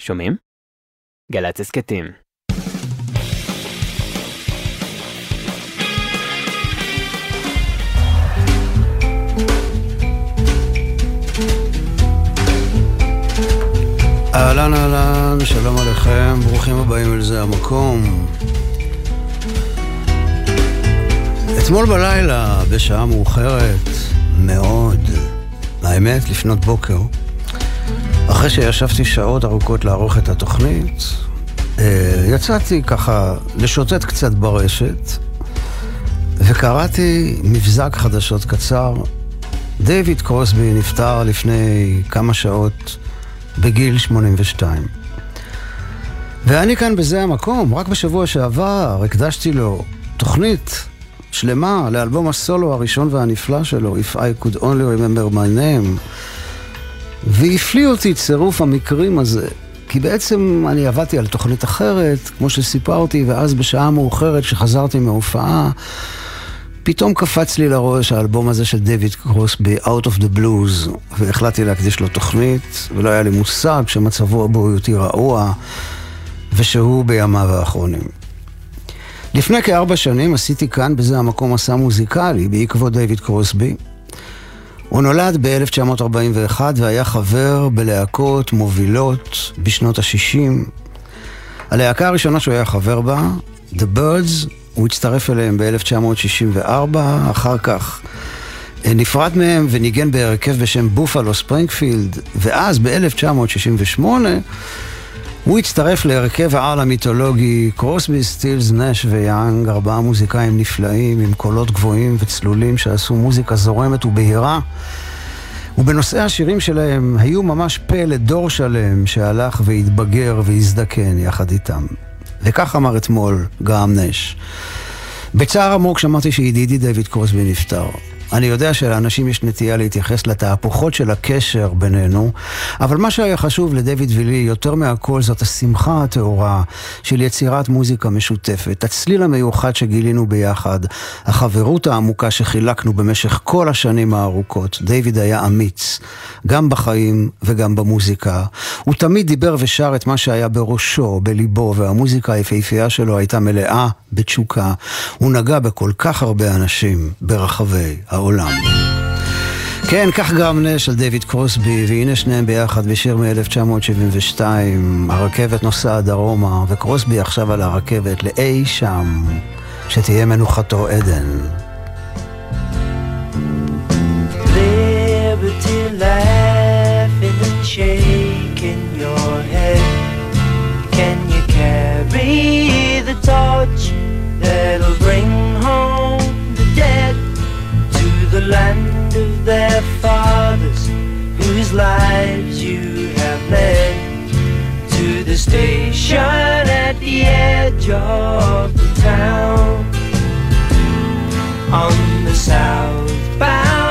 שומעים? גל"צ הסכתים. אהלן אהלן, שלום עליכם, ברוכים הבאים אל זה המקום. אתמול בלילה, בשעה מאוחרת מאוד, האמת, לפנות בוקר, אחרי שישבתי שעות ארוכות לערוך את התוכנית, אה, יצאתי ככה לשוטט קצת ברשת, וקראתי מבזק חדשות קצר. דיוויד קרוסבי נפטר לפני כמה שעות בגיל 82. ואני כאן בזה המקום, רק בשבוע שעבר הקדשתי לו תוכנית שלמה לאלבום הסולו הראשון והנפלא שלו, If I could only remember my name. והפליא אותי צירוף המקרים הזה, כי בעצם אני עבדתי על תוכנית אחרת, כמו שסיפרתי, ואז בשעה מאוחרת שחזרתי מההופעה, פתאום קפץ לי לראש האלבום הזה של דויד קרוסבי, Out of the Blues, והחלטתי להקדיש לו תוכנית, ולא היה לי מושג שמצבו הבריאותי רעוע, ושהוא בימיו האחרונים. לפני כארבע שנים עשיתי כאן, בזה המקום מסע מוזיקלי, בעקבות דויד קרוסבי. הוא נולד ב-1941 והיה חבר בלהקות מובילות בשנות ה-60. הלהקה הראשונה שהוא היה חבר בה, The Birds, הוא הצטרף אליהם ב-1964, אחר כך נפרד מהם וניגן בהרכב בשם בופלו ספרינגפילד, ואז ב-1968 הוא הצטרף להרכב העל המיתולוגי קרוסבי, סטילס, נש ויאנג, ארבעה מוזיקאים נפלאים עם קולות גבוהים וצלולים שעשו מוזיקה זורמת ובהירה. ובנושאי השירים שלהם היו ממש פה לדור שלם שהלך והתבגר והזדקן יחד איתם. וכך אמר אתמול גרם נש. בצער עמוק שמעתי שידידי דויד קרוסבי נפטר. אני יודע שלאנשים יש נטייה להתייחס לתהפוכות של הקשר בינינו, אבל מה שהיה חשוב לדויד ולי יותר מהכל זאת השמחה הטהורה של יצירת מוזיקה משותפת, הצליל המיוחד שגילינו ביחד, החברות העמוקה שחילקנו במשך כל השנים הארוכות. דויד היה אמיץ, גם בחיים וגם במוזיקה. הוא תמיד דיבר ושר את מה שהיה בראשו, בליבו, והמוזיקה היפהפייה שלו הייתה מלאה בתשוקה. הוא נגע בכל כך הרבה אנשים ברחבי העולם. כן, כך גם נש של דויד קרוסבי, והנה שניהם ביחד בשיר מ-1972, הרכבת נוסעת דרומה, וקרוסבי עכשיו על הרכבת לאי שם, שתהיה מנוחתו עדן. Liberty shaking your head. Can you carry the torch fathers whose lives you have led? To the station at the edge of the town on the southbound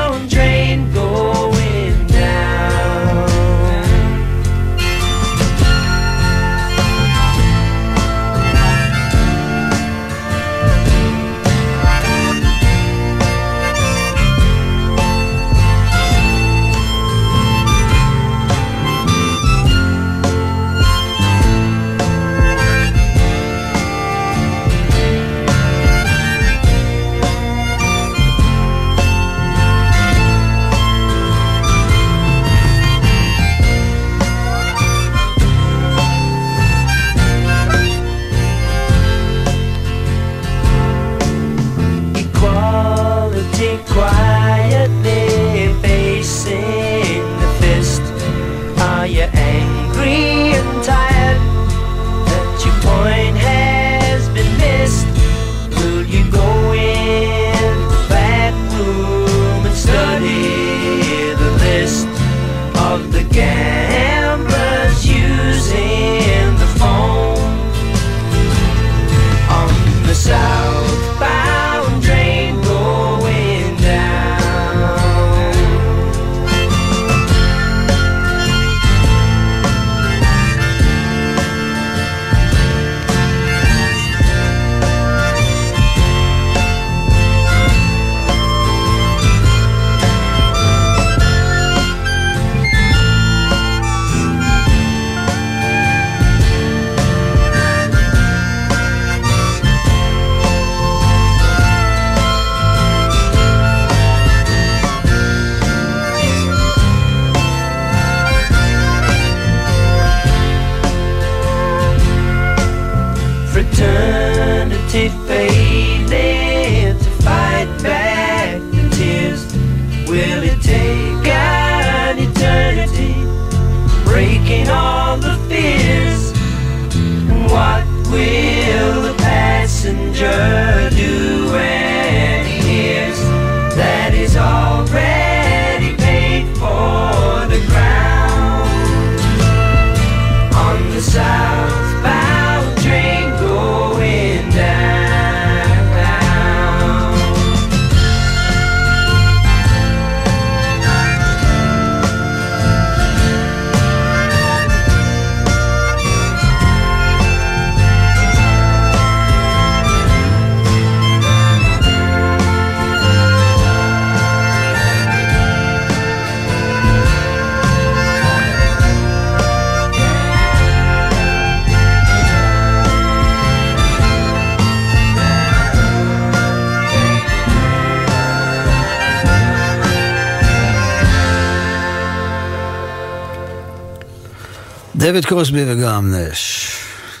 דויד קרוסבי וגם נש.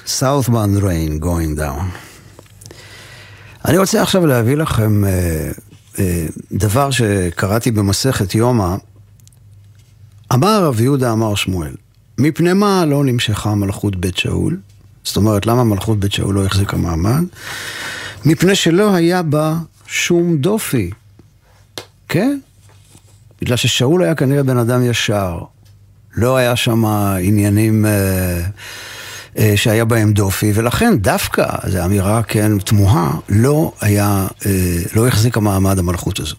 Southbound Rain Going Down. אני רוצה עכשיו להביא לכם אה, אה, דבר שקראתי במסכת יומא. אמר רב יהודה אמר שמואל, מפני מה לא נמשכה מלכות בית שאול? זאת אומרת, למה מלכות בית שאול לא החזיקה מעמד? מפני שלא היה בה שום דופי. כן? בגלל ששאול היה כנראה בן אדם ישר. לא היה שם עניינים אה, אה, שהיה בהם דופי, ולכן דווקא, זו אמירה, כן, תמוהה, לא היה, אה, לא החזיקה מעמד המלכות הזו.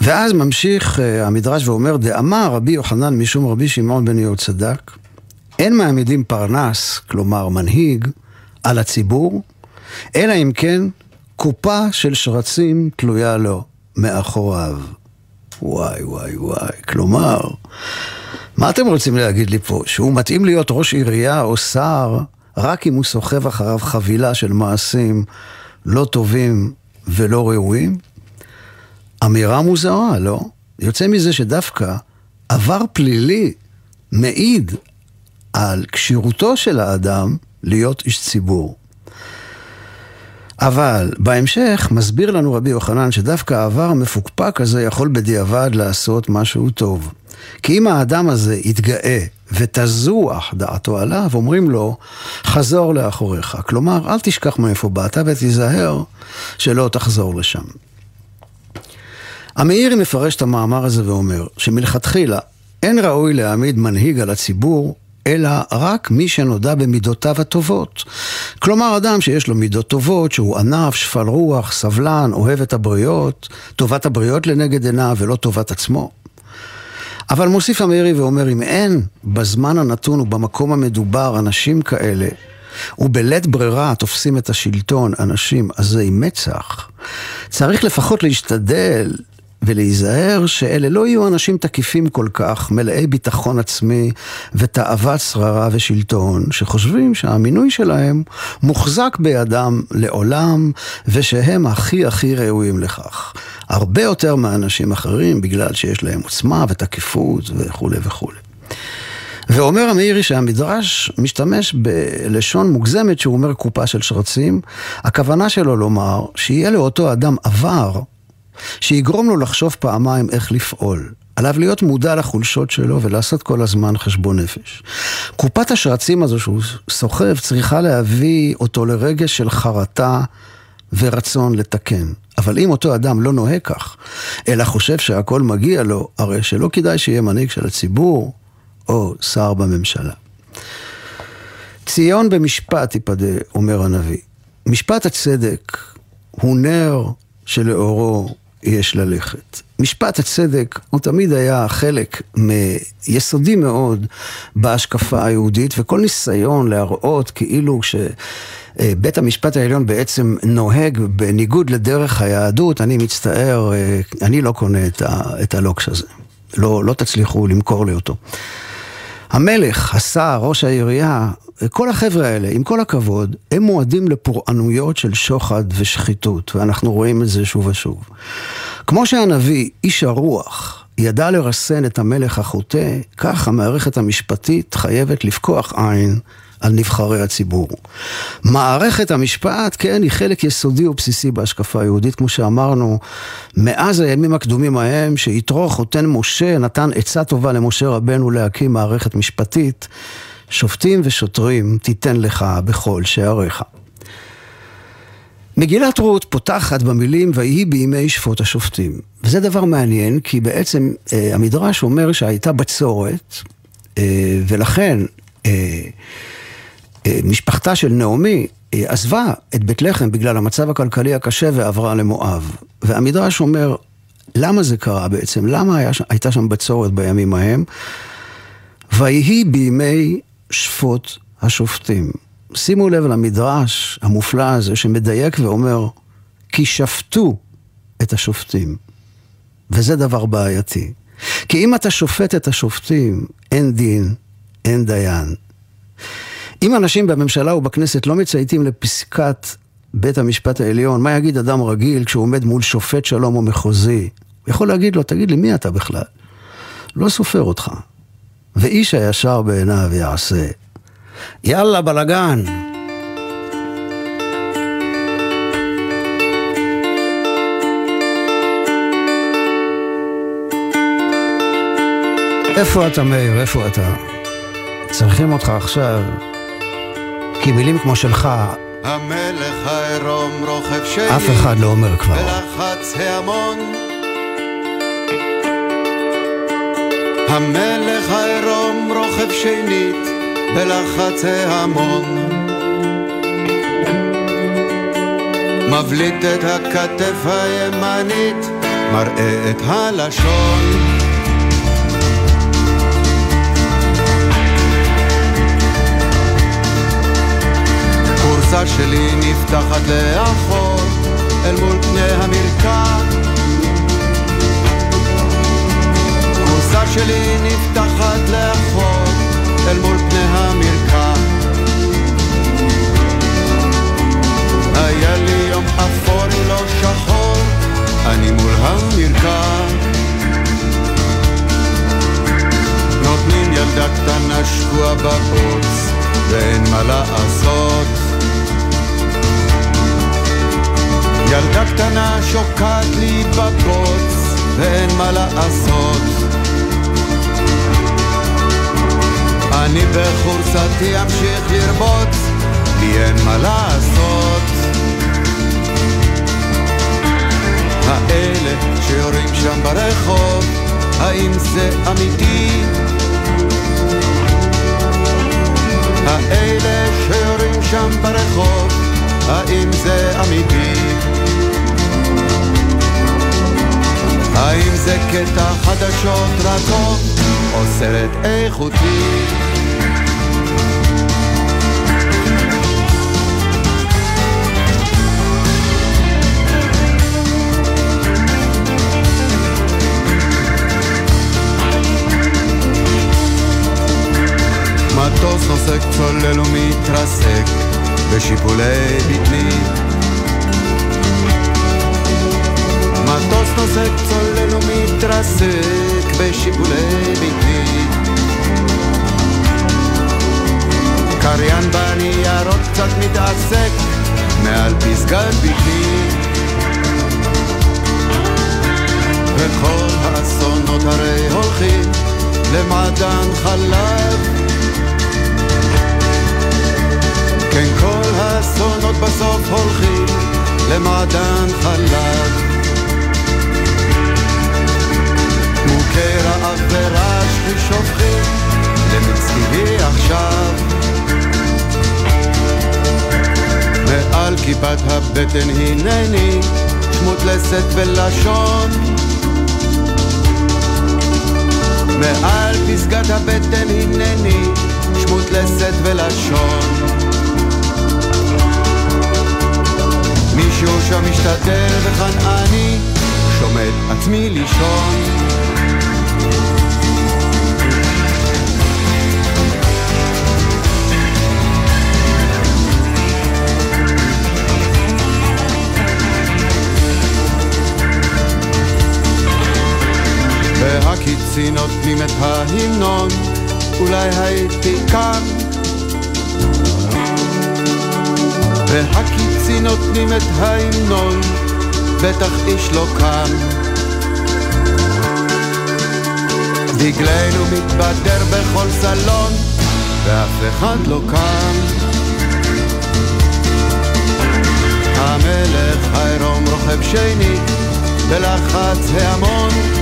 ואז ממשיך אה, המדרש ואומר, דאמר רבי יוחנן משום רבי שמעון בן יהוד צדק, אין מעמידים פרנס, כלומר מנהיג, על הציבור, אלא אם כן קופה של שרצים תלויה לו מאחוריו. וואי וואי וואי, כלומר, מה אתם רוצים להגיד לי פה? שהוא מתאים להיות ראש עירייה או שר רק אם הוא סוחב אחריו חבילה של מעשים לא טובים ולא ראויים? אמירה מוזרה, לא? יוצא מזה שדווקא עבר פלילי מעיד על כשירותו של האדם להיות איש ציבור. אבל בהמשך מסביר לנו רבי יוחנן שדווקא העבר המפוקפק הזה יכול בדיעבד לעשות משהו טוב. כי אם האדם הזה יתגאה ותזוח דעתו עליו, אומרים לו, חזור לאחוריך. כלומר, אל תשכח מאיפה באת ותיזהר שלא תחזור לשם. המאירי מפרש את המאמר הזה ואומר שמלכתחילה אין ראוי להעמיד מנהיג על הציבור אלא רק מי שנודע במידותיו הטובות. כלומר, אדם שיש לו מידות טובות, שהוא ענף, שפל רוח, סבלן, אוהב את הבריות, טובת הבריות לנגד עיניו ולא טובת עצמו. אבל מוסיף המאירי ואומר, אם אין בזמן הנתון ובמקום המדובר אנשים כאלה, ובלית ברירה תופסים את השלטון אנשים עזי מצח, צריך לפחות להשתדל ולהיזהר שאלה לא יהיו אנשים תקיפים כל כך, מלאי ביטחון עצמי ותאוות שררה ושלטון, שחושבים שהמינוי שלהם מוחזק בידם לעולם, ושהם הכי הכי ראויים לכך. הרבה יותר מאנשים אחרים, בגלל שיש להם עוצמה ותקיפות וכולי וכולי. ואומר המאירי שהמדרש משתמש בלשון מוגזמת שהוא אומר קופה של שרצים. הכוונה שלו לומר שיהיה לאותו אדם עבר שיגרום לו לחשוב פעמיים איך לפעול. עליו להיות מודע לחולשות שלו ולעשות כל הזמן חשבון נפש. קופת השרצים הזו שהוא סוחב צריכה להביא אותו לרגש של חרטה ורצון לתקן. אבל אם אותו אדם לא נוהג כך, אלא חושב שהכל מגיע לו, הרי שלא כדאי שיהיה מנהיג של הציבור או שר בממשלה. ציון במשפט תיפדה, אומר הנביא. משפט הצדק הוא נר שלאורו יש ללכת. משפט הצדק הוא תמיד היה חלק יסודי מאוד בהשקפה היהודית, וכל ניסיון להראות כאילו שבית המשפט העליון בעצם נוהג בניגוד לדרך היהדות, אני מצטער, אני לא קונה את, ה, את הלוקש הזה. לא, לא תצליחו למכור לי אותו. המלך, השר, ראש העירייה, כל החבר'ה האלה, עם כל הכבוד, הם מועדים לפורענויות של שוחד ושחיתות, ואנחנו רואים את זה שוב ושוב. כמו שהנביא, איש הרוח, ידע לרסן את המלך החוטא, כך המערכת המשפטית חייבת לפקוח עין על נבחרי הציבור. מערכת המשפט, כן, היא חלק יסודי ובסיסי בהשקפה היהודית, כמו שאמרנו, מאז הימים הקדומים ההם, שיתרו חותן משה נתן עצה טובה למשה רבנו להקים מערכת משפטית, שופטים ושוטרים תיתן לך בכל שעריך. מגילת רות פותחת במילים ויהי בימי שפוט השופטים. וזה דבר מעניין, כי בעצם אה, המדרש אומר שהייתה בצורת, אה, ולכן אה, משפחתה של נעמי אה, עזבה את בית לחם בגלל המצב הכלכלי הקשה ועברה למואב. והמדרש אומר, למה זה קרה בעצם? למה היה, הייתה שם בצורת בימים ההם? ויהי בימי שפוט השופטים. שימו לב למדרש המופלא הזה שמדייק ואומר, כי שפטו את השופטים. וזה דבר בעייתי. כי אם אתה שופט את השופטים, אין דין, אין דיין. אם אנשים בממשלה ובכנסת לא מצייתים לפסקת בית המשפט העליון, מה יגיד אדם רגיל כשהוא עומד מול שופט שלום או מחוזי? הוא יכול להגיד לו, תגיד לי, מי אתה בכלל? לא סופר אותך. ואיש הישר בעיניו יעשה. יאללה, בלאגן. איפה אתה, מאיר? איפה אתה? צריכים אותך עכשיו. כי מילים כמו שלך, המלך העירום רוכב שני, אף אחד לא אומר כבר. בלחץ ההמון. המלך העירום רוכב שנית, בלחץ ההמון. מבליט את הכתף הימנית, מראה את הלשון. הכורסה שלי נפתחת לאחור אל מול פני המרקע הכורסה שלי נפתחת לאחור אל מול פני לעשות. אני בחורסתי אמשיך לרבוץ, לי אין מה לעשות. האלה שיורים שם ברחוב, האם זה אמיתי? האלה שיורים שם ברחוב, האם זה אמיתי? האם זה קטע חדשות רצון או סרט איכותי? מטוס נוסק צולל ומתרסק בשיפולי בטני נוסק צולל ומתרסק בשיפולי ביתי קריין בניירות קצת מתעסק מעל פסגת ביתי וכל האסונות הרי הולכים למעדן חלב כן כל האסונות בסוף הולכים למעדן חלב רעב ורעש ושופכים למצדי עכשיו. מעל כיפת הבטן הנני שמות לסת ולשון. מעל פסגת הבטן הנני שמות לסת ולשון. מישהו שם משתדל וכאן אני שומט עצמי לישון והקיצי נותנים את ההמנון, אולי הייתי כאן. והקיצים נותנים את ההמנון, בטח איש לא קם. דגלנו מתבדר בכל סלון, ואף אחד לא קם. המלך העירום רוכב שני בלחץ ההמון.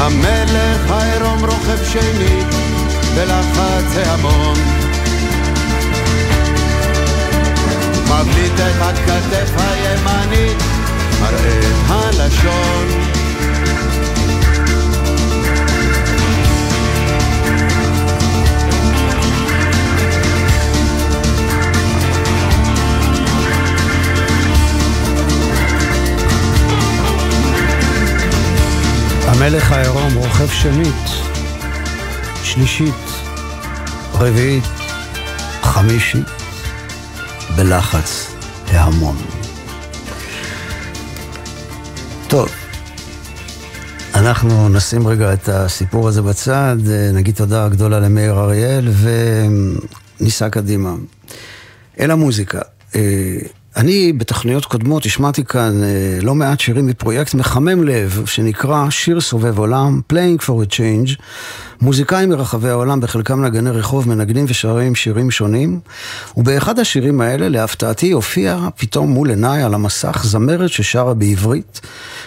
המלך העירום רוכב שני בלחץ ההמון. מבליט את הכתף הימנית, מראה את הלשון. המלך העירום רוכב שנית, שלישית, רביעית, חמישית, בלחץ ההמון. טוב, אנחנו נשים רגע את הסיפור הזה בצד, נגיד תודה גדולה למאיר אריאל וניסע קדימה. אל המוזיקה. אני בתוכניות קודמות השמעתי כאן אה, לא מעט שירים מפרויקט מחמם לב, שנקרא שיר סובב עולם, Playing for a Change. מוזיקאים מרחבי העולם, בחלקם נגני רחוב, מנגנים ושרים שירים שונים, ובאחד השירים האלה, להפתעתי, הופיעה פתאום מול עיניי על המסך זמרת ששרה בעברית,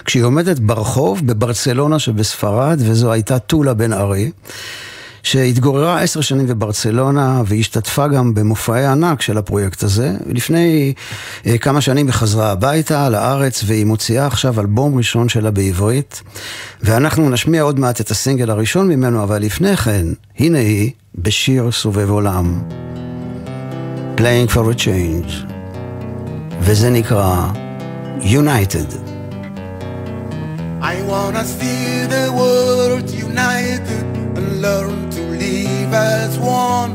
כשהיא עומדת ברחוב בברצלונה שבספרד, וזו הייתה טולה בן ארי. שהתגוררה עשר שנים בברצלונה והשתתפה גם במופעי ענק של הפרויקט הזה. לפני אה, כמה שנים היא חזרה הביתה לארץ והיא מוציאה עכשיו אלבום ראשון שלה בעברית. ואנחנו נשמיע עוד מעט את הסינגל הראשון ממנו, אבל לפני כן, הנה היא בשיר סובב עולם. Playing for a Change. וזה נקרא United. I wanna see the world united and learn to as one.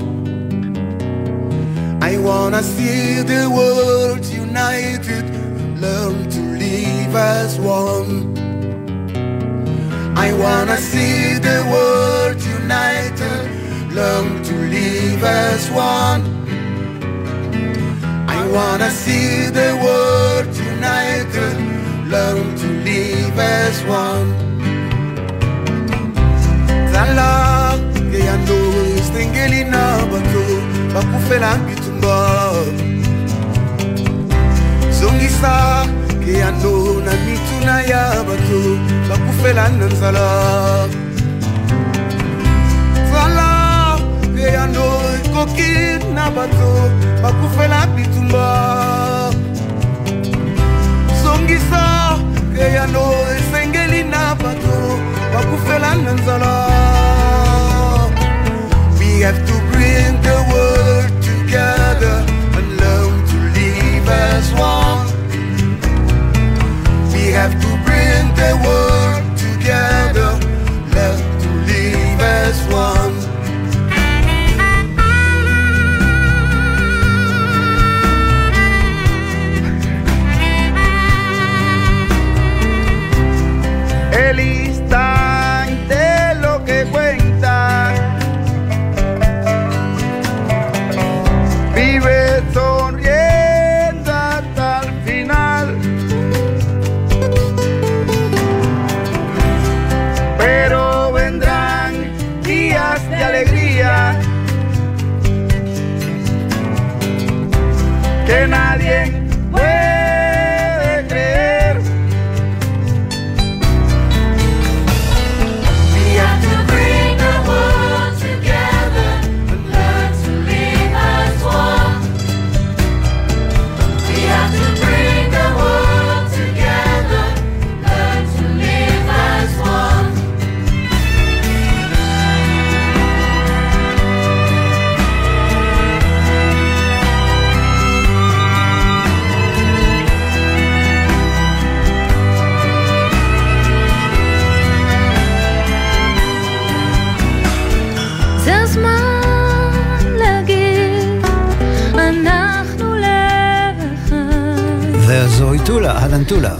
I wanna see the world united, learn to live as one. I wanna see the world united, learn to live as one. I wanna see the yando stengeli na bato bakufela bitumba. Zongisa ke yando na mituna ya bato bakufela na nzala. Zala ke yando koki na bato bakufela bitumba. Zongisa ke yando esengeli na bato bakufela na nzala We have to bring the world together and learn to live as one. We have to bring the world טולה,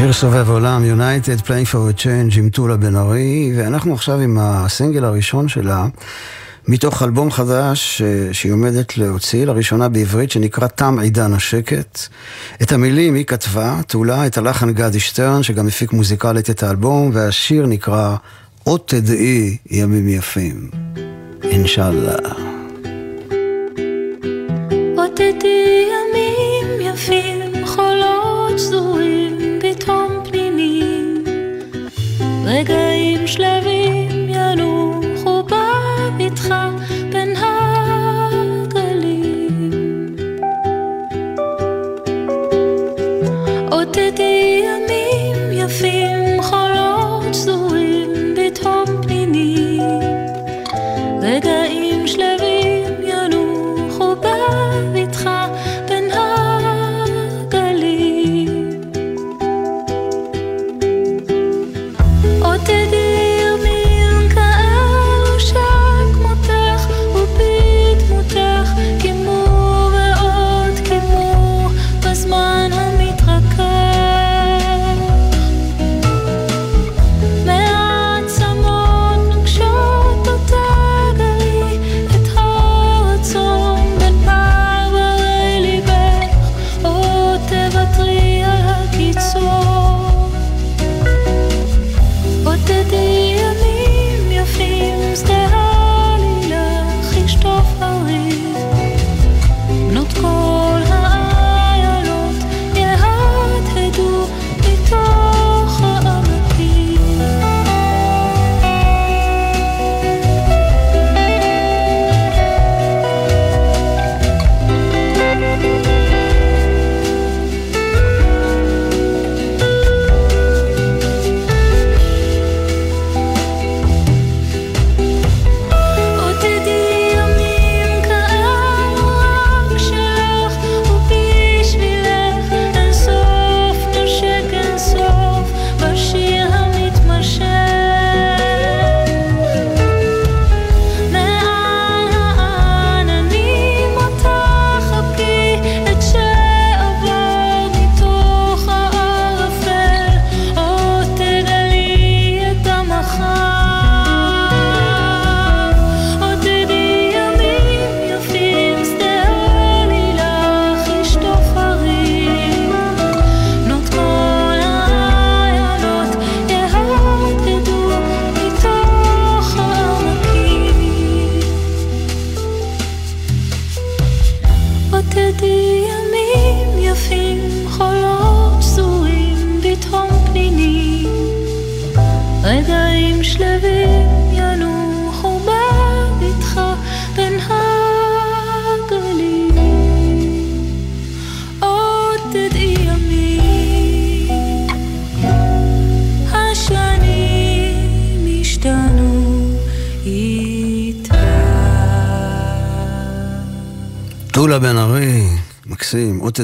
שיר סובב עולם, United Playing for a Change עם טולה בן ארי, ואנחנו עכשיו עם הסינגל הראשון שלה, מתוך אלבום חדש אה, שהיא עומדת להוציא, לראשונה בעברית, שנקרא תם עידן השקט. את המילים היא כתבה, טולה, את הלחן גדי שטרן, שגם הפיק מוזיקלית את האלבום, והשיר נקרא עוד תדעי ימים יפים. אינשאללה. עוד תדעי רגעים שלווים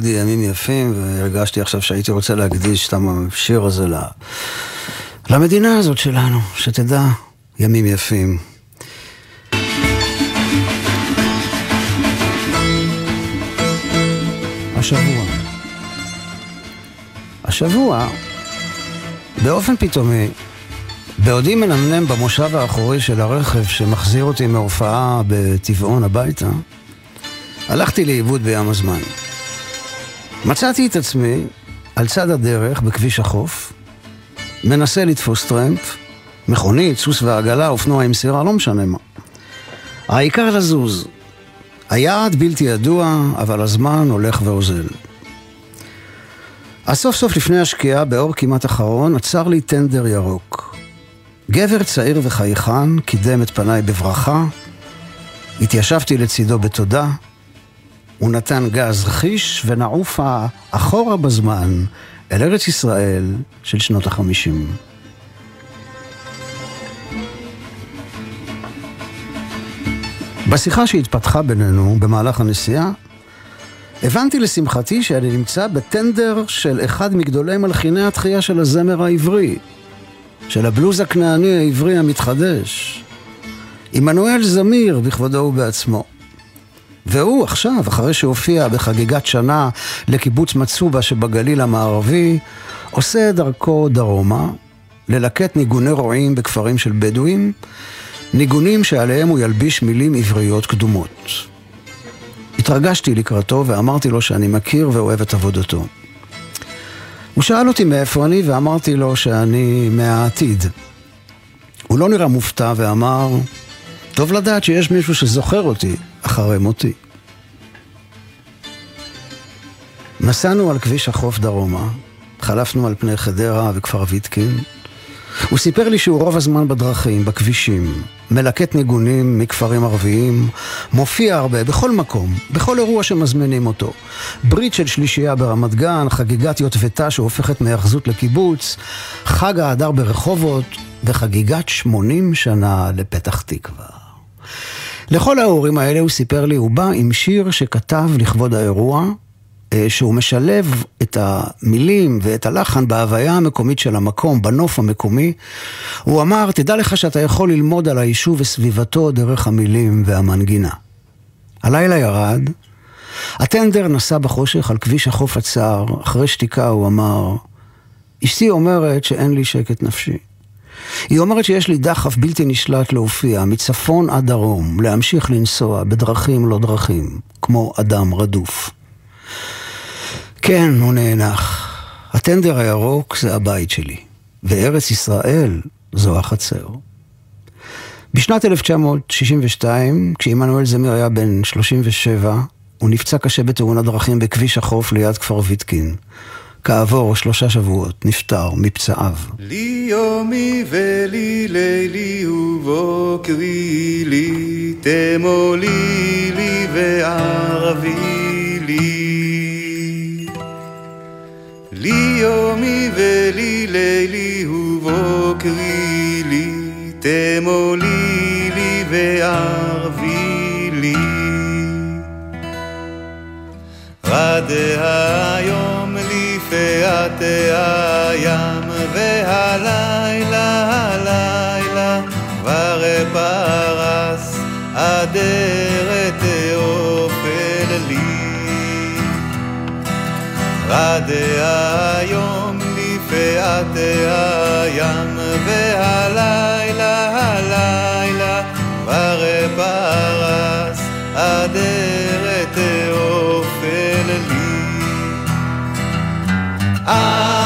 תדעי ימים יפים, והרגשתי עכשיו שהייתי רוצה להקדיש את השיר הזה ל... למדינה הזאת שלנו, שתדע ימים יפים. השבוע. השבוע, באופן פתאומי, בעודי מנמנם במושב האחורי של הרכב שמחזיר אותי מהופעה בטבעון הביתה, הלכתי לאיבוד בים הזמן. מצאתי את עצמי על צד הדרך בכביש החוף, מנסה לתפוס טרמפ, מכונית, סוס ועגלה, אופנוע עם סירה, לא משנה מה. העיקר לזוז. היעד בלתי ידוע, אבל הזמן הולך ואוזל. אז סוף סוף לפני השקיעה, באור כמעט אחרון, עצר לי טנדר ירוק. גבר צעיר וחייכן קידם את פניי בברכה, התיישבתי לצידו בתודה, הוא נתן גז חיש ונעופה אחורה בזמן אל ארץ ישראל של שנות החמישים. בשיחה שהתפתחה בינינו במהלך הנסיעה, הבנתי לשמחתי שאני נמצא בטנדר של אחד מגדולי מלחיני התחייה של הזמר העברי, של הבלוז הכנעני העברי המתחדש, עמנואל זמיר בכבודו ובעצמו. והוא עכשיו, אחרי שהופיע בחגיגת שנה לקיבוץ מצובה שבגליל המערבי, עושה דרכו דרומה, ללקט ניגוני רועים בכפרים של בדואים, ניגונים שעליהם הוא ילביש מילים עבריות קדומות. התרגשתי לקראתו ואמרתי לו שאני מכיר ואוהב את עבודתו. הוא שאל אותי מאיפה אני ואמרתי לו שאני מהעתיד. הוא לא נראה מופתע ואמר, טוב לדעת שיש מישהו שזוכר אותי אחרי מותי. נסענו על כביש החוף דרומה, חלפנו על פני חדרה וכפר ויטקין. הוא סיפר לי שהוא רוב הזמן בדרכים, בכבישים, מלקט ניגונים מכפרים ערביים, מופיע הרבה, בכל מקום, בכל אירוע שמזמינים אותו. ברית של שלישייה ברמת גן, חגיגת יוטבתה שהופכת מהיאחזות לקיבוץ, חג ההדר ברחובות וחגיגת 80 שנה לפתח תקווה. לכל ההורים האלה הוא סיפר לי, הוא בא עם שיר שכתב לכבוד האירוע, אה, שהוא משלב את המילים ואת הלחן בהוויה המקומית של המקום, בנוף המקומי. הוא אמר, תדע לך שאתה יכול ללמוד על היישוב וסביבתו דרך המילים והמנגינה. הלילה ירד, הטנדר נסע בחושך על כביש החוף הצר, אחרי שתיקה הוא אמר, אשתי אומרת שאין לי שקט נפשי. היא אומרת שיש לי דחף בלתי נשלט להופיע, מצפון עד דרום, להמשיך לנסוע בדרכים לא דרכים, כמו אדם רדוף. כן, הוא נאנח. הטנדר הירוק זה הבית שלי, וארץ ישראל זו החצר. בשנת 1962, כשעמנואל זמיר היה בן 37, הוא נפצע קשה בתאונת דרכים בכביש החוף ליד כפר ויטקין. כעבור שלושה שבועות נפטר מפצעיו. לי יומי ולי לילי ובוקרי לי תמולי לי וערבי לי לי יומי ולי לילי ובוקרי לי תמולי לי וערבי לי רד היום לפאת הים והלילה הלילה כבר פרס אדרת אופל לי. רד היום לפאת הים והלילה I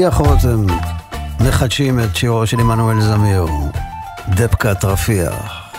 שיח רותם מחדשים את שירו של עמנואל זמיר, דבקת רפיח.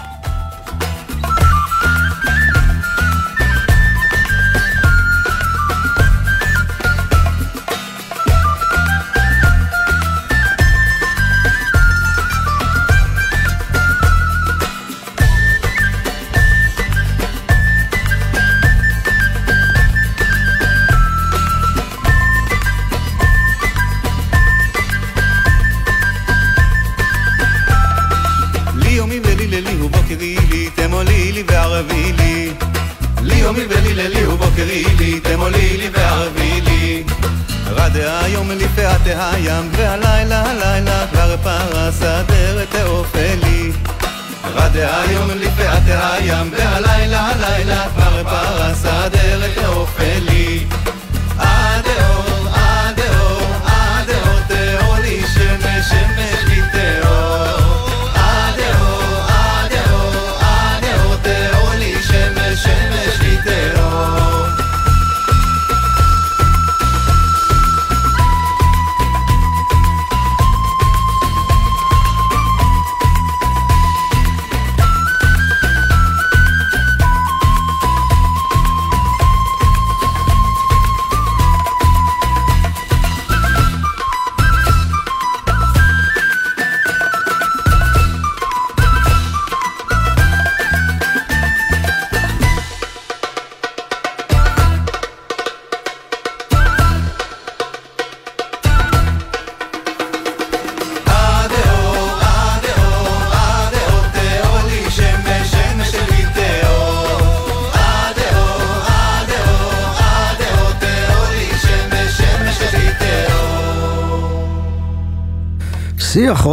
לפאת הים, והלילה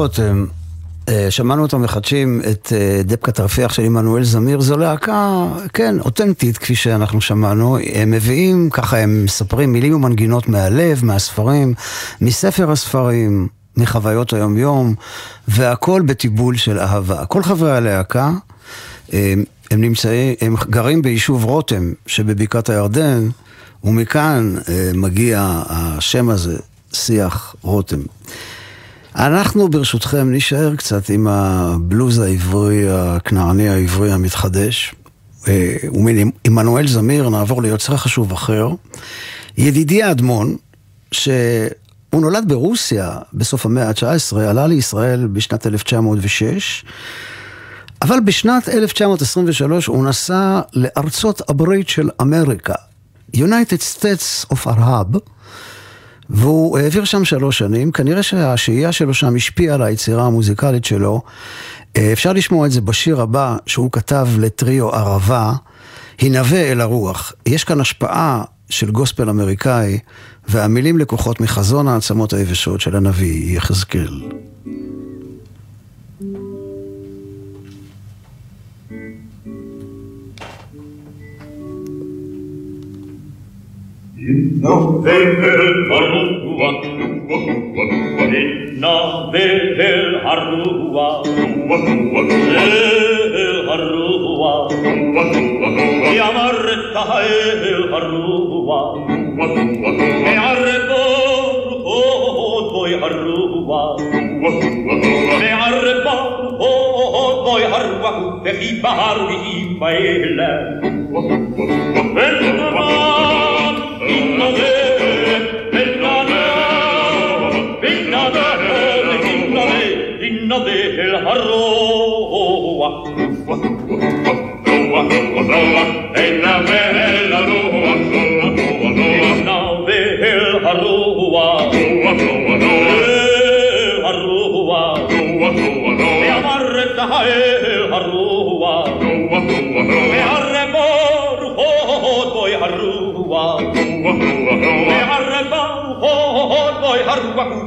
רותם, אה, שמענו אותם מחדשים את אה, דבקה תרפיח של עמנואל זמיר, זו להקה, כן, אותנטית כפי שאנחנו שמענו. הם מביאים, ככה הם מספרים מילים ומנגינות מהלב, מהספרים, מספר הספרים, מחוויות היומיום, והכל בטיבול של אהבה. כל חברי הלהקה, אה, הם נמצאים, הם גרים ביישוב רותם שבבקעת הירדן, ומכאן אה, מגיע השם הזה, שיח רותם. אנחנו ברשותכם נישאר קצת עם הבלוז העברי, הכנעני העברי המתחדש. אה, ומעמנואל זמיר נעבור ליוצר חשוב אחר. ידידי האדמון, שהוא נולד ברוסיה בסוף המאה ה-19, עלה לישראל בשנת 1906, אבל בשנת 1923 הוא נסע לארצות הברית של אמריקה, United States of Arab, והוא העביר שם שלוש שנים, כנראה שהשהייה שלו שם השפיעה על היצירה המוזיקלית שלו. אה, אפשר לשמוע את זה בשיר הבא שהוא כתב לטריו ערבה, הנבא אל הרוח. יש כאן השפעה של גוספל אמריקאי, והמילים לקוחות מחזון העצמות היבשות של הנביא יחזקאל. No. Vehel arrua, lua, lua, lua. Enna vehel arrua, lua, lua, lua. Vehel arrua, lua, lua, lua. Iamarta el arrua, lua, lua, lua. Me arbo od voi arrua, lua, lua, lua. Me arbo od voi arrua, vehi baharu ima ele. Lua, lua, lua. Vehel arrua, del harroa. Rua, rua, rua, e la bella rua.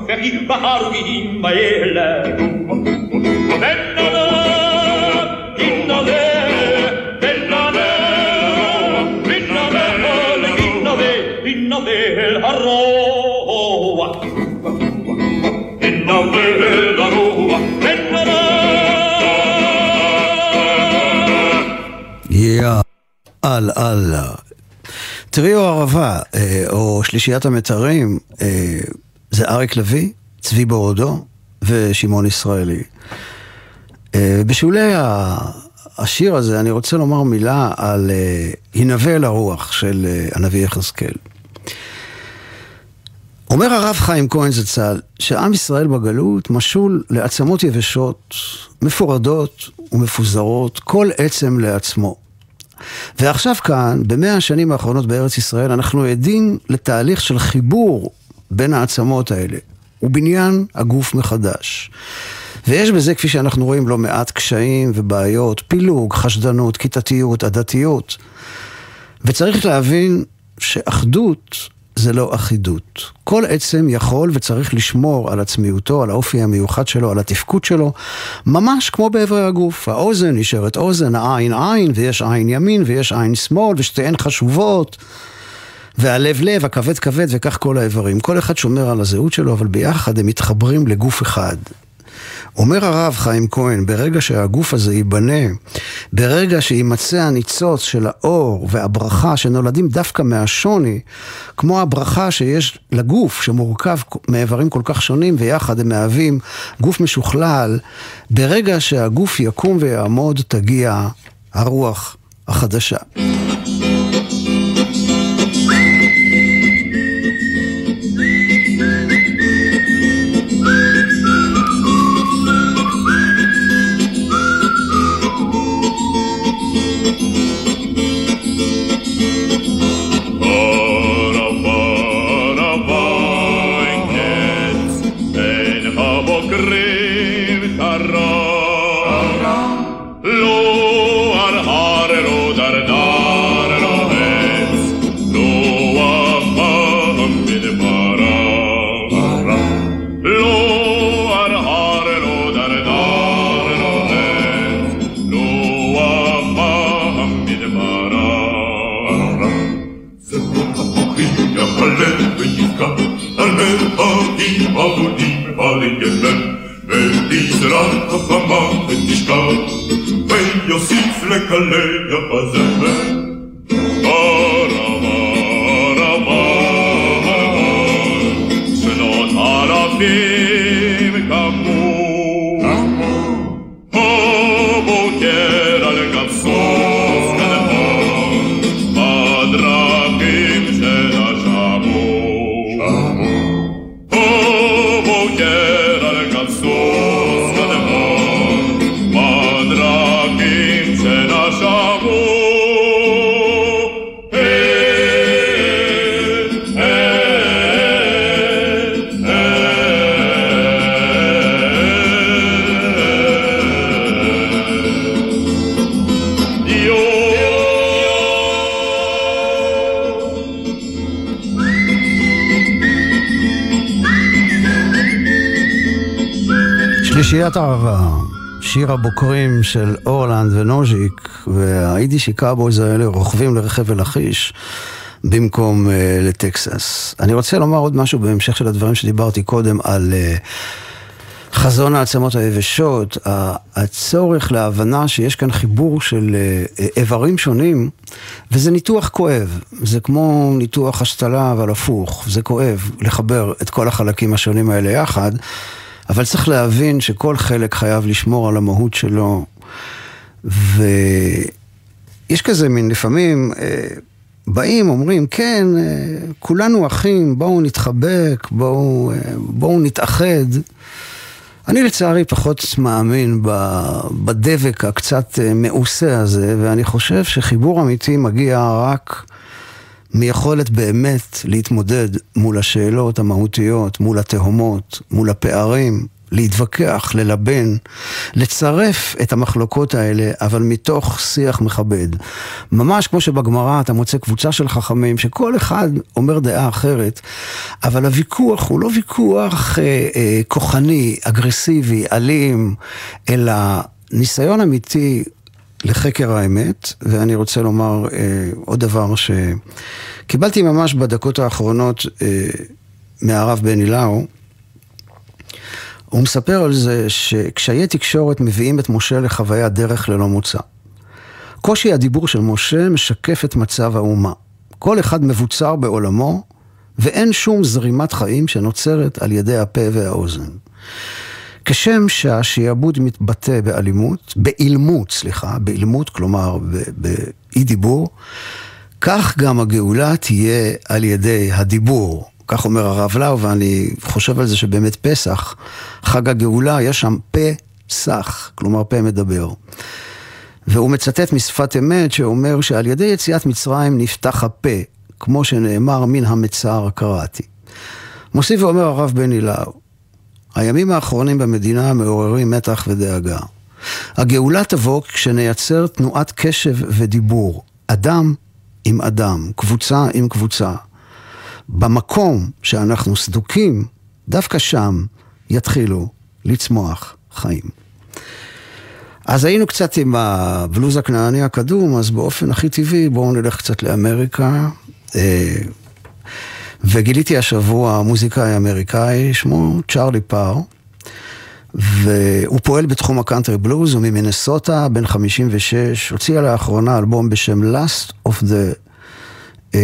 וכי בהר ויהי באלה וכי בהר ויהי באלה יא אללה. טריו ערבה, אה, או שלישיית המתרים, זה אריק לביא, צבי בורודו ושמעון ישראלי. אה, בשולי השיר הזה אני רוצה לומר מילה על אה, הנבא אל הרוח של אה, הנביא יחזקאל. אומר הרב חיים כהן זצ"ל, שעם ישראל בגלות משול לעצמות יבשות, מפורדות ומפוזרות, כל עצם לעצמו. ועכשיו כאן, במאה השנים האחרונות בארץ ישראל, אנחנו עדים לתהליך של חיבור בין העצמות האלה, ובניין הגוף מחדש. ויש בזה, כפי שאנחנו רואים, לא מעט קשיים ובעיות, פילוג, חשדנות, כיתתיות, עדתיות. וצריך להבין שאחדות זה לא אחידות. כל עצם יכול וצריך לשמור על עצמיותו, על האופי המיוחד שלו, על התפקוד שלו, ממש כמו באיברי הגוף. האוזן נשארת אוזן, העין עין, ויש עין ימין ויש עין שמאל, ושתיהן חשובות. והלב לב, הכבד כבד, וכך כל האיברים. כל אחד שומר על הזהות שלו, אבל ביחד הם מתחברים לגוף אחד. אומר הרב חיים כהן, ברגע שהגוף הזה ייבנה, ברגע שיימצא הניצוץ של האור והברכה שנולדים דווקא מהשוני, כמו הברכה שיש לגוף שמורכב מאיברים כל כך שונים ויחד הם מהווים גוף משוכלל, ברגע שהגוף יקום ויעמוד תגיע הרוח החדשה. Lecker, Lecker, Lecker, שלישיית הערבה, שיר הבוקרים של אורלנד ונוז'יק, וה Yiddishe cowboys האלה רוכבים לחבל לכיש במקום אה, לטקסס. אני רוצה לומר עוד משהו בהמשך של הדברים שדיברתי קודם על אה, חזון העצמות היבשות, הצורך להבנה שיש כאן חיבור של אה, איברים שונים, וזה ניתוח כואב. זה כמו ניתוח השתלה, אבל הפוך. זה כואב לחבר את כל החלקים השונים האלה יחד. אבל צריך להבין שכל חלק חייב לשמור על המהות שלו. ויש כזה מין, לפעמים אה, באים, אומרים, כן, אה, כולנו אחים, בואו נתחבק, בואו, אה, בואו נתאחד. אני לצערי פחות מאמין בדבק הקצת מעושה הזה, ואני חושב שחיבור אמיתי מגיע רק מיכולת באמת להתמודד מול השאלות המהותיות, מול התהומות, מול הפערים, להתווכח, ללבן, לצרף את המחלוקות האלה, אבל מתוך שיח מכבד. ממש כמו שבגמרא אתה מוצא קבוצה של חכמים שכל אחד אומר דעה אחרת, אבל הוויכוח הוא לא ויכוח אה, אה, כוחני, אגרסיבי, אלים, אלא ניסיון אמיתי לחקר האמת, ואני רוצה לומר אה, עוד דבר שקיבלתי ממש בדקות האחרונות אה, מהרב בני לאו. הוא מספר על זה שקשיי תקשורת מביאים את משה לחוויית דרך ללא מוצא. קושי הדיבור של משה משקף את מצב האומה. כל אחד מבוצר בעולמו, ואין שום זרימת חיים שנוצרת על ידי הפה והאוזן. כשם שהשעבוד מתבטא באלימות, באילמות, סליחה, באילמות, כלומר באי דיבור, כך גם הגאולה תהיה על ידי הדיבור. כך אומר הרב לאו, ואני חושב על זה שבאמת פסח, חג הגאולה, יש שם פסח, כלומר פה מדבר. והוא מצטט משפת אמת שאומר שעל ידי יציאת מצרים נפתח הפה, כמו שנאמר מן המצר קראתי. מוסיף ואומר הרב בני לאו, הימים האחרונים במדינה מעוררים מתח ודאגה. הגאולה תבוא כשנייצר תנועת קשב ודיבור, אדם עם אדם, קבוצה עם קבוצה. במקום שאנחנו סדוקים, דווקא שם יתחילו לצמוח חיים. אז היינו קצת עם הבלוז הכנעני הקדום, אז באופן הכי טבעי בואו נלך קצת לאמריקה. אה, וגיליתי השבוע מוזיקאי אמריקאי, שמו צ'ארלי פאר, והוא פועל בתחום הקאנטרי בלוז, הוא ממינסוטה, בן 56, הוציע לאחרונה אלבום בשם Last of the... uh,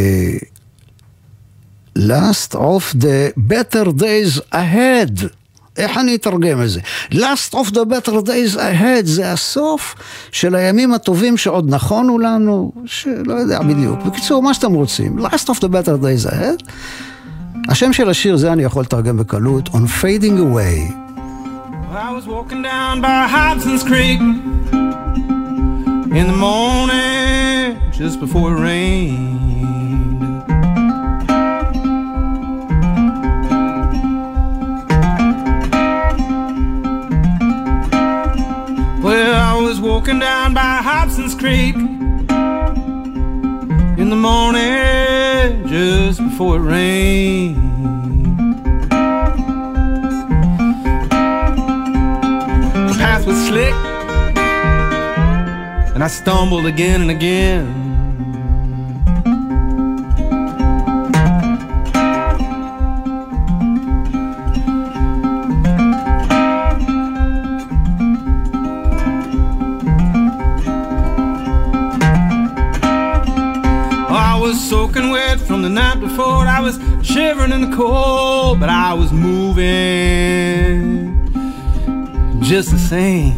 Last of the Better Days Ahead. איך אני אתרגם את זה? Last of the better days ahead זה הסוף של הימים הטובים שעוד נכונו לנו, שלא יודע בדיוק. בקיצור, מה שאתם רוצים. Last of the better days ahead. השם של השיר זה אני יכול לתרגם בקלות, On Fading Away. I was walking down by Hobson's Creek in the morning just before it rained. Well, I was walking down by Hobson's Creek in the morning just before it rained. The path was slick, and I stumbled again and again. Soaking from the night before. I was shivering in the cold, but I was moving just the same.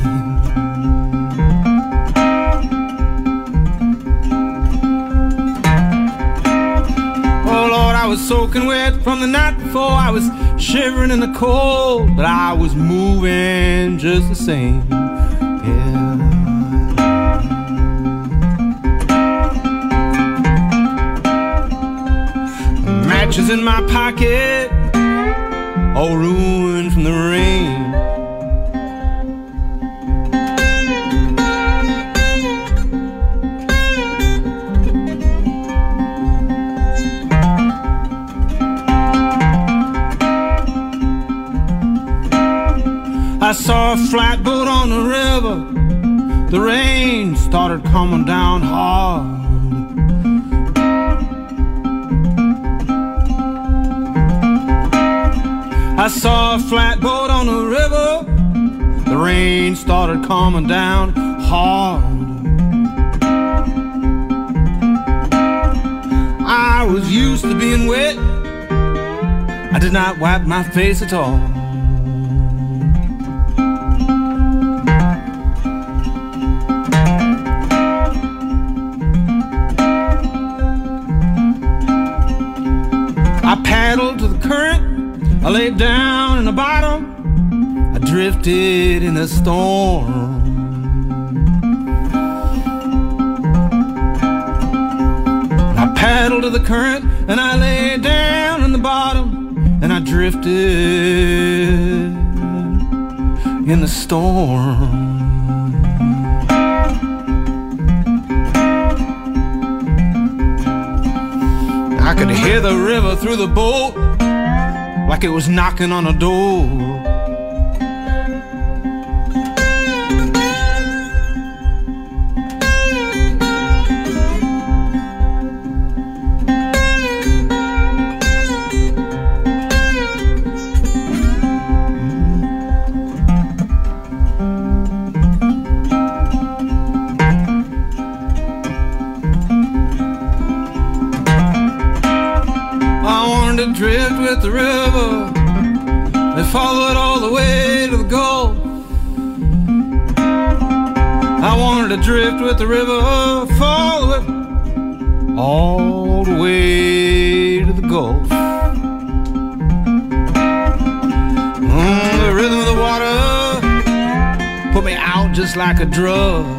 Oh Lord, I was soaking wet from the night before. I was shivering in the cold, but I was moving just the same. Matches in my pocket, all ruined from the rain. I saw a flatboat on the river. The rain started coming down hard. I saw a flatboat on the river. The rain started coming down hard. I was used to being wet. I did not wipe my face at all. I laid down in the bottom. I drifted in a storm. I paddled to the current and I laid down in the bottom and I drifted in the storm. I could hear the river through the boat like it was knocking on a door. With the river They followed all the way to the Gulf. I wanted to drift with the river, follow it all the way to the Gulf. Mm, the rhythm of the water put me out just like a drug.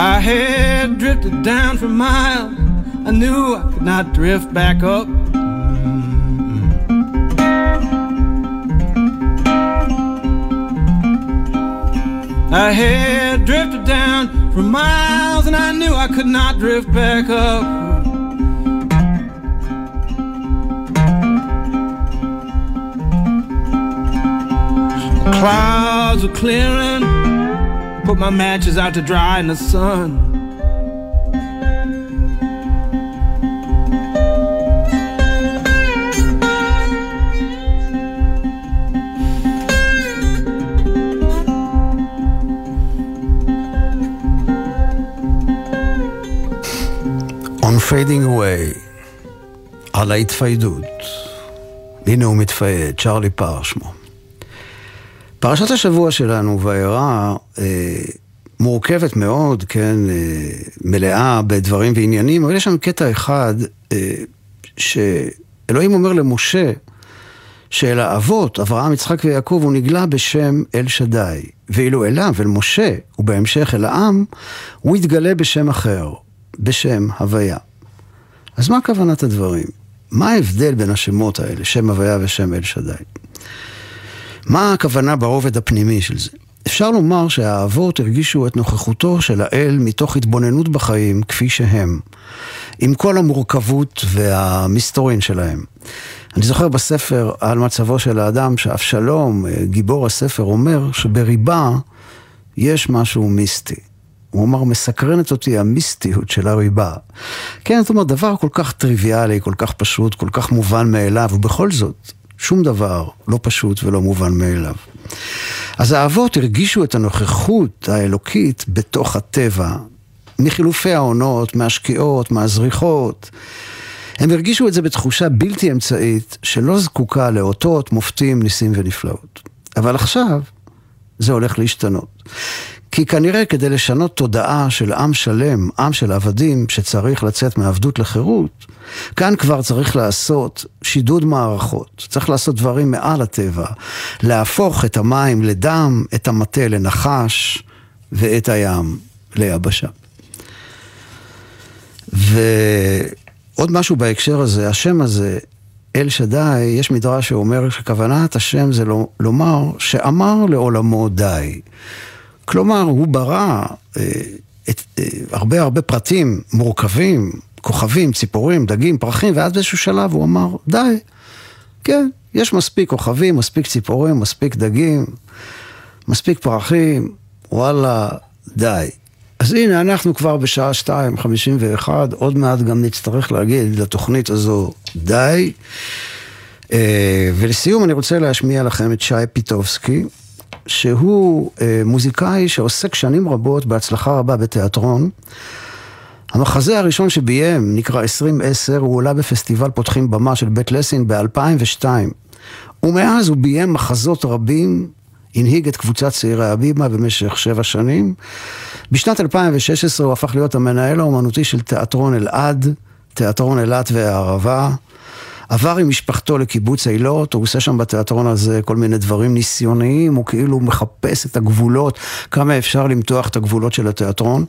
I had drifted down for miles. I knew I could not drift back up. Mm-hmm. I had drifted down for miles and I knew I could not drift back up. Clouds are clearing. Put my matches out to dry in the sun. On Fading Away, על ההתפיידות. הנה הוא מתפייד, צ'רלי פאר שמו. פרשת השבוע שלנו, וירא, אה, מורכבת מאוד, כן, אה, מלאה בדברים ועניינים, אבל יש שם קטע אחד אה, שאלוהים אומר למשה, שאל האבות, אברהם, יצחק ויעקב, הוא נגלה בשם אל שדי. ואילו אליו, אל משה, ובהמשך אל העם, הוא יתגלה בשם אחר, בשם הוויה. אז מה כוונת הדברים? מה ההבדל בין השמות האלה, שם הוויה ושם אל שדי? מה הכוונה ברובד הפנימי של זה? אפשר לומר שהאבות הרגישו את נוכחותו של האל מתוך התבוננות בחיים כפי שהם, עם כל המורכבות והמסתורין שלהם. אני זוכר בספר על מצבו של האדם, שאבשלום, גיבור הספר, אומר שבריבה יש משהו מיסטי. הוא אמר, מסקרנת אותי המיסטיות של הריבה. כן, זאת אומרת, דבר כל כך טריוויאלי, כל כך פשוט, כל כך מובן מאליו, ובכל זאת, שום דבר לא פשוט ולא מובן מאליו. אז האבות הרגישו את הנוכחות האלוקית בתוך הטבע, מחילופי העונות, מהשקיעות, מהזריחות. הם הרגישו את זה בתחושה בלתי אמצעית, שלא זקוקה לאותות, מופתים, ניסים ונפלאות. אבל עכשיו, זה הולך להשתנות. כי כנראה כדי לשנות תודעה של עם שלם, עם של עבדים, שצריך לצאת מעבדות לחירות, כאן כבר צריך לעשות שידוד מערכות. צריך לעשות דברים מעל הטבע. להפוך את המים לדם, את המטה לנחש, ואת הים ליבשה. ועוד משהו בהקשר הזה, השם הזה, אל שדי, יש מדרש שאומר שכוונת השם זה לא- לומר שאמר לעולמו די. כלומר, הוא ברא אה, את, אה, הרבה הרבה פרטים מורכבים, כוכבים, ציפורים, דגים, פרחים, ואז באיזשהו שלב הוא אמר, די, כן, יש מספיק כוכבים, מספיק ציפורים, מספיק דגים, מספיק פרחים, וואלה, די. אז הנה, אנחנו כבר בשעה 2.51, עוד מעט גם נצטרך להגיד לתוכנית הזו די. אה, ולסיום אני רוצה להשמיע לכם את שי פיטובסקי, שהוא אה, מוזיקאי שעוסק שנים רבות בהצלחה רבה בתיאטרון. המחזה הראשון שביים, נקרא 2010, הוא עלה בפסטיבל פותחים במה של בית לסין ב-2002. ומאז הוא ביים מחזות רבים, הנהיג את קבוצת צעירי הבימה במשך שבע שנים. בשנת 2016 הוא הפך להיות המנהל האומנותי של תיאטרון אלעד, תיאטרון אילת והערבה. עבר עם משפחתו לקיבוץ אילות, הוא עושה שם בתיאטרון הזה כל מיני דברים ניסיוניים, הוא כאילו מחפש את הגבולות, כמה אפשר למתוח את הגבולות של התיאטרון.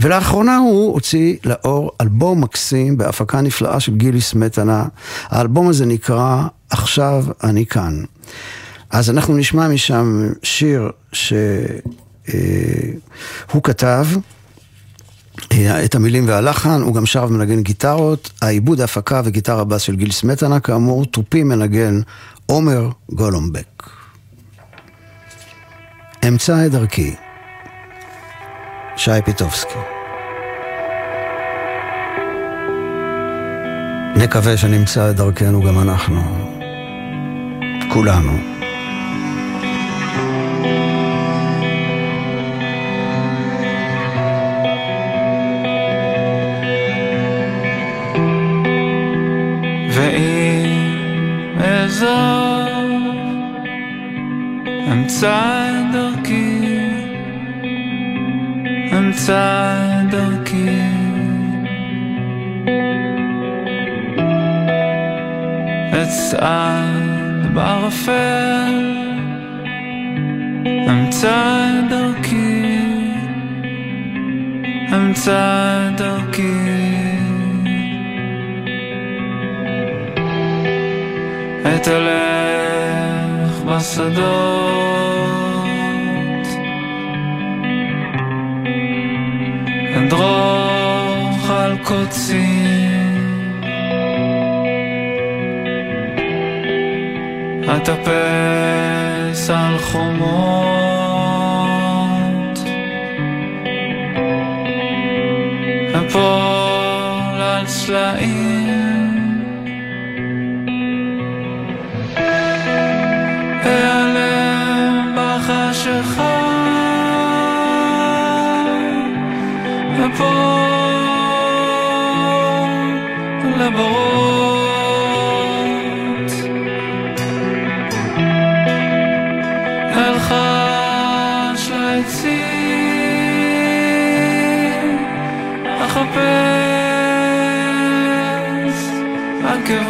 ולאחרונה הוא הוציא לאור אלבום מקסים בהפקה נפלאה של גילי סמטנה. האלבום הזה נקרא "עכשיו אני כאן". אז אנחנו נשמע משם שיר שהוא כתב. אה, את המילים והלחן, הוא גם שר ומנגן גיטרות, העיבוד, ההפקה וגיטרה בס של גיל סמטנה, כאמור, תופים מנגן עומר גולומבק. אמצע את דרכי, שי פיטובסקי. נקווה שנמצא את דרכנו גם אנחנו, כולנו. ואם אעזוב, אמצא את דרכי, אמצא את דרכי. אצעד בערפל, אמצא את דרכי, אמצא את דרכי. אתהלך בשדות. אדרוך על קוצים. אטפס על חומות. אפול על סלעים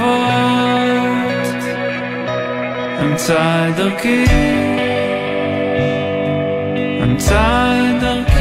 עקבות אמצא את דרכי, אמצא את דרכי. אמצא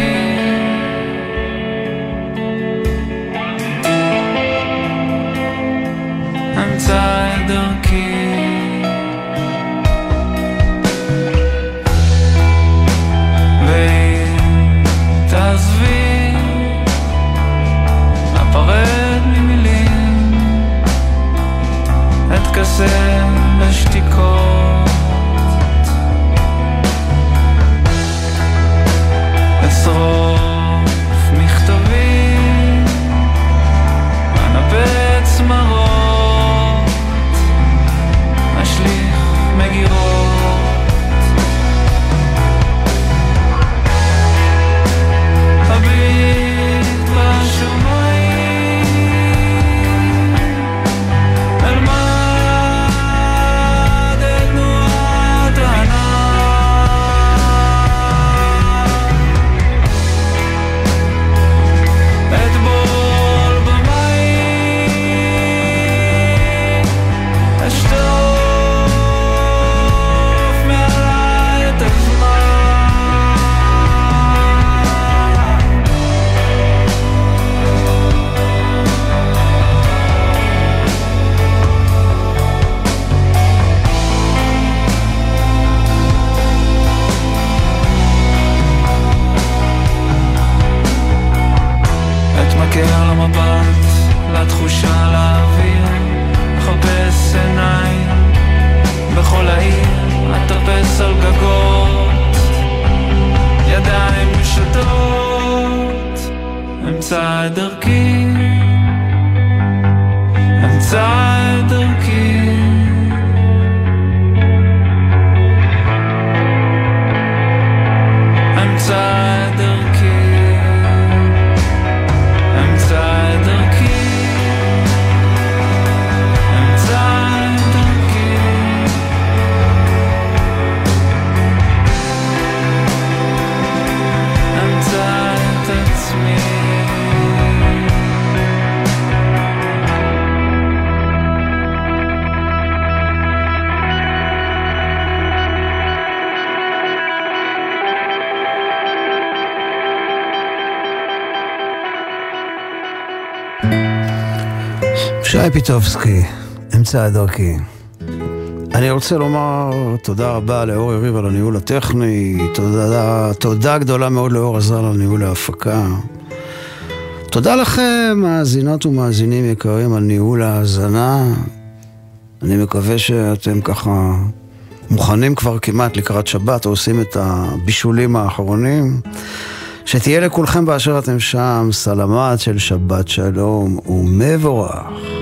שי פיטובסקי, אמצע הדרכי. אני רוצה לומר תודה רבה לאור יריב על הניהול הטכני, תודה, תודה גדולה מאוד לאור עזר על ניהול ההפקה. תודה לכם, מאזינות ומאזינים יקרים, על ניהול ההאזנה. אני מקווה שאתם ככה מוכנים כבר כמעט לקראת שבת, או עושים את הבישולים האחרונים. שתהיה לכולכם באשר אתם שם, סלמת של שבת שלום ומבורך.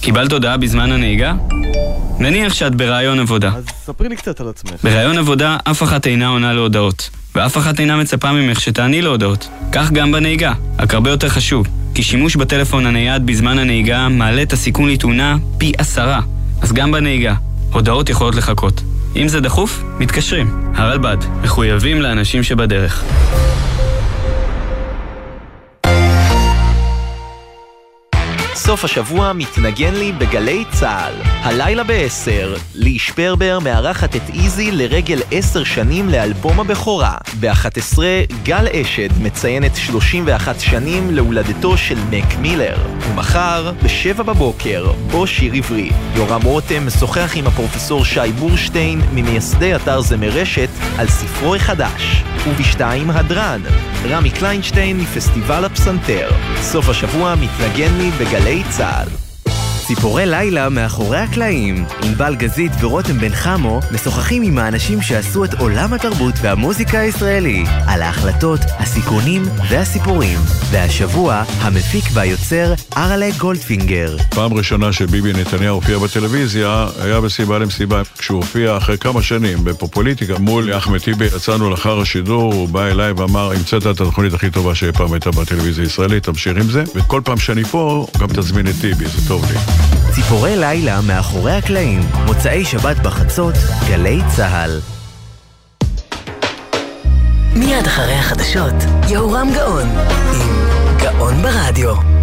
קיבלת הודעה בזמן הנהיגה? נניח שאת בראיון עבודה. אז ספרי לי קצת על עצמך. בראיון עבודה אף אחת אינה עונה להודעות, ואף אחת אינה מצפה ממך שתעני להודעות. כך גם בנהיגה, רק הרבה יותר חשוב, כי שימוש בטלפון הנייד בזמן הנהיגה מעלה את הסיכון לתאונה פי עשרה. אז גם בנהיגה, הודעות יכולות לחכות. אם זה דחוף, מתקשרים. הרלב"ד, מחויבים לאנשים שבדרך. סוף השבוע מתנגן לי בגלי צה"ל. הלילה ב-10, לי שפרבר מארחת את איזי לרגל 10 שנים לאלבום הבכורה. ב-11, גל אשד מציינת 31 שנים להולדתו של מק מילר. ומחר, ב-7 בבוקר, בו שיר עברי. יורם רותם משוחח עם הפרופסור שי בורשטיין, ממייסדי אתר זמר רשת, על ספרו החדש. ובשתיים הדרן, רמי קליינשטיין מפסטיבל הפסנתר. סוף השבוע מתנגן לי בגלי צה"ל. ציפורי לילה מאחורי הקלעים. ענבל גזית ורותם בן חמו משוחחים עם האנשים שעשו את עולם התרבות והמוזיקה הישראלי, על ההחלטות, הסיכונים והסיפורים. והשבוע, המפיק והיוצר ארלה גולדפינגר. פעם ראשונה שביבי נתניהו הופיע בטלוויזיה היה בסיבה למסיבה. כשהוא הופיע אחרי כמה שנים בפופוליטיקה מול אחמד טיבי, יצאנו לאחר השידור, הוא בא אליי ואמר, המצאת את התוכנית הכי טובה שאי פעם הייתה בטלוויזיה הישראלית, תמשיך עם זה, וכל פעם שאני פה, גם תזמין את טיבי, זה טוב לי. ציפורי לילה מאחורי הקלעים, מוצאי שבת בחצות, גלי צה"ל. מיד אחרי החדשות, יהורם גאון, עם גאון ברדיו.